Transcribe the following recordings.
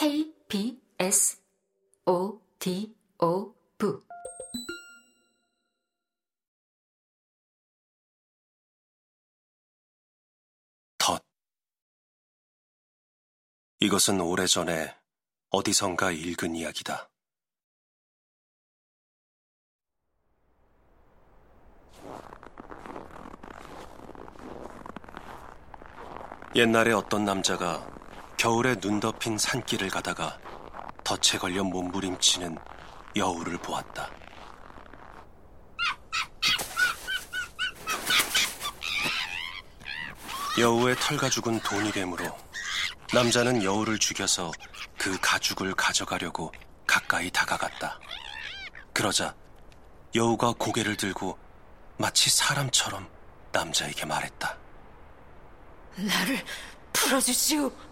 KBS ODO 부 덫. 이것은 오래전에 어디선가 읽은 이야기다. 옛날에 어떤 남자가 겨울에 눈 덮인 산길을 가다가 덫에 걸려 몸부림치는 여우를 보았다. 여우의 털 가죽은 돈이 되므로 남자는 여우를 죽여서 그 가죽을 가져가려고 가까이 다가갔다. 그러자 여우가 고개를 들고 마치 사람처럼 남자에게 말했다. 나를 풀어주시오.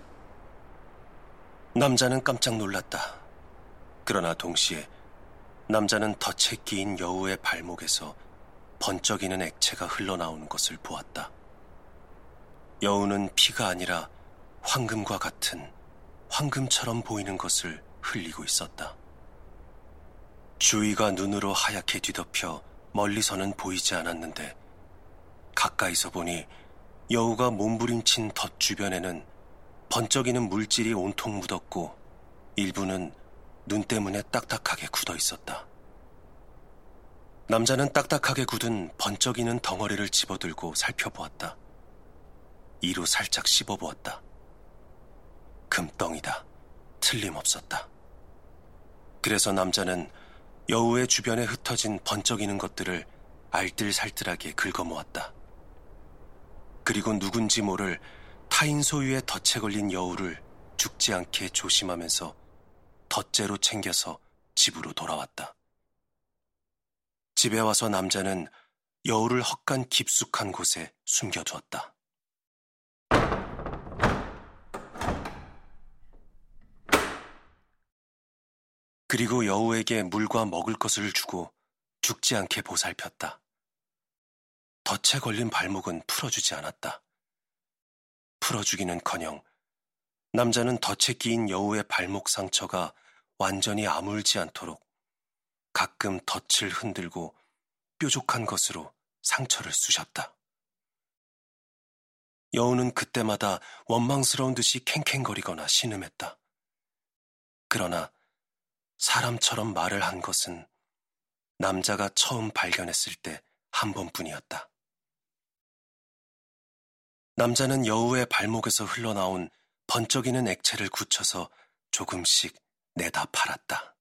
남자는 깜짝 놀랐다. 그러나 동시에 남자는 덫에 끼인 여우의 발목에서 번쩍이는 액체가 흘러나오는 것을 보았다. 여우는 피가 아니라 황금과 같은 황금처럼 보이는 것을 흘리고 있었다. 주위가 눈으로 하얗게 뒤덮여 멀리서는 보이지 않았는데 가까이서 보니 여우가 몸부림친 덫 주변에는 번쩍이는 물질이 온통 묻었고 일부는 눈 때문에 딱딱하게 굳어 있었다. 남자는 딱딱하게 굳은 번쩍이는 덩어리를 집어들고 살펴보았다. 이로 살짝 씹어보았다. 금덩이다. 틀림없었다. 그래서 남자는 여우의 주변에 흩어진 번쩍이는 것들을 알뜰살뜰하게 긁어모았다. 그리고 누군지 모를 타인 소유의 덫에 걸린 여우를 죽지 않게 조심하면서 덫째로 챙겨서 집으로 돌아왔다. 집에 와서 남자는 여우를 헛간 깊숙한 곳에 숨겨두었다. 그리고 여우에게 물과 먹을 것을 주고 죽지 않게 보살폈다. 덫에 걸린 발목은 풀어주지 않았다. 풀어주기는 커녕 남자는 덫에 끼인 여우의 발목 상처가 완전히 아물지 않도록 가끔 덫을 흔들고 뾰족한 것으로 상처를 쑤셨다. 여우는 그때마다 원망스러운 듯이 캥캥거리거나 신음했다. 그러나 사람처럼 말을 한 것은 남자가 처음 발견했을 때 한 번뿐이었다. 남자는 여우의 발목에서 흘러나온 번쩍이는 액체를 굳혀서 조금씩 내다 팔았다.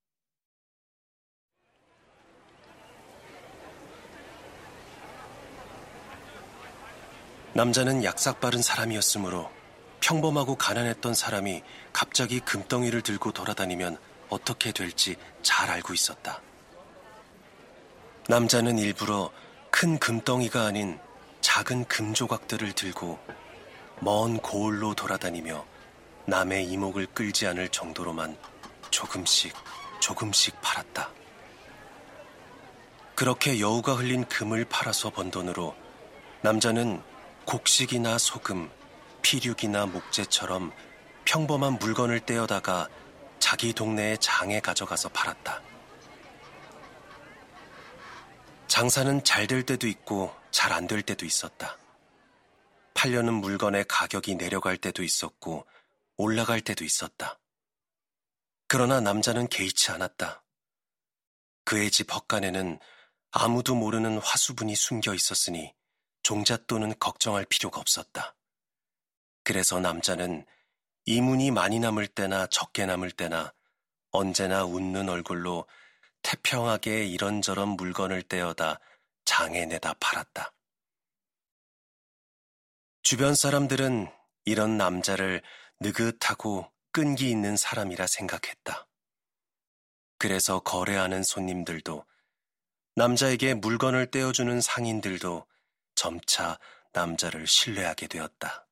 남자는 약삭 빠른 사람이었으므로 평범하고 가난했던 사람이 갑자기 금덩이를 들고 돌아다니면 어떻게 될지 잘 알고 있었다. 남자는 일부러 큰 금덩이가 아닌 작은 금 조각들을 들고 먼 고을로 돌아다니며 남의 이목을 끌지 않을 정도로만 조금씩 조금씩 팔았다. 그렇게 여우가 흘린 금을 팔아서 번 돈으로 남자는 곡식이나 소금, 피륙이나 목재처럼 평범한 물건을 떼어다가 자기 동네의 장에 가져가서 팔았다. 장사는 잘 될 때도 있고 잘 안 될 때도 있었다. 팔려는 물건의 가격이 내려갈 때도 있었고 올라갈 때도 있었다. 그러나 남자는 개의치 않았다. 그의 집 헛간에는 아무도 모르는 화수분이 숨겨 있었으니 종잣돈은 걱정할 필요가 없었다. 그래서 남자는 이문이 많이 남을 때나 적게 남을 때나 언제나 웃는 얼굴로 태평하게 이런저런 물건을 떼어다 장에 내다 팔았다. 주변 사람들은 이런 남자를 느긋하고 끈기 있는 사람이라 생각했다. 그래서 거래하는 손님들도 남자에게 물건을 떼어주는 상인들도 점차 남자를 신뢰하게 되었다.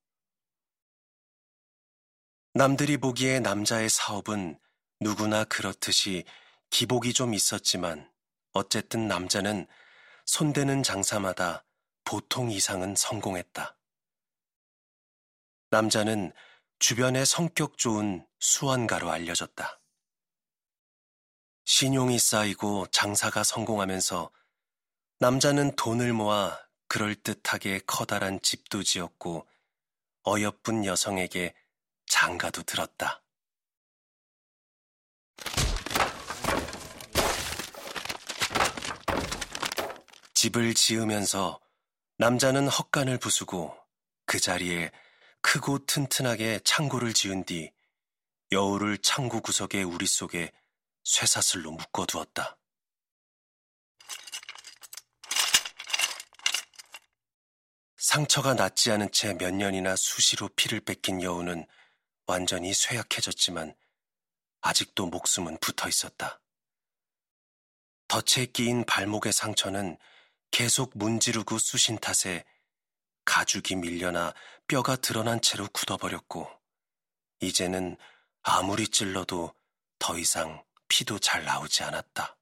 남들이 보기에 남자의 사업은 누구나 그렇듯이 기복이 좀 있었지만 어쨌든 남자는 손대는 장사마다 보통 이상은 성공했다. 남자는 주변에 성격 좋은 수완가로 알려졌다. 신용이 쌓이고 장사가 성공하면서 남자는 돈을 모아 그럴듯하게 커다란 집도 지었고 어여쁜 여성에게 장가도 들었다. 집을 지으면서 남자는 헛간을 부수고 그 자리에 크고 튼튼하게 창고를 지은 뒤 여우를 창고 구석의 우리 속에 쇠사슬로 묶어두었다. 상처가 낫지 않은 채 몇 년이나 수시로 피를 뺏긴 여우는 완전히 쇠약해졌지만 아직도 목숨은 붙어 있었다. 덫에 끼인 발목의 상처는 계속 문지르고 쑤신 탓에 가죽이 밀려나 뼈가 드러난 채로 굳어버렸고, 이제는 아무리 찔러도 더 이상 피도 잘 나오지 않았다.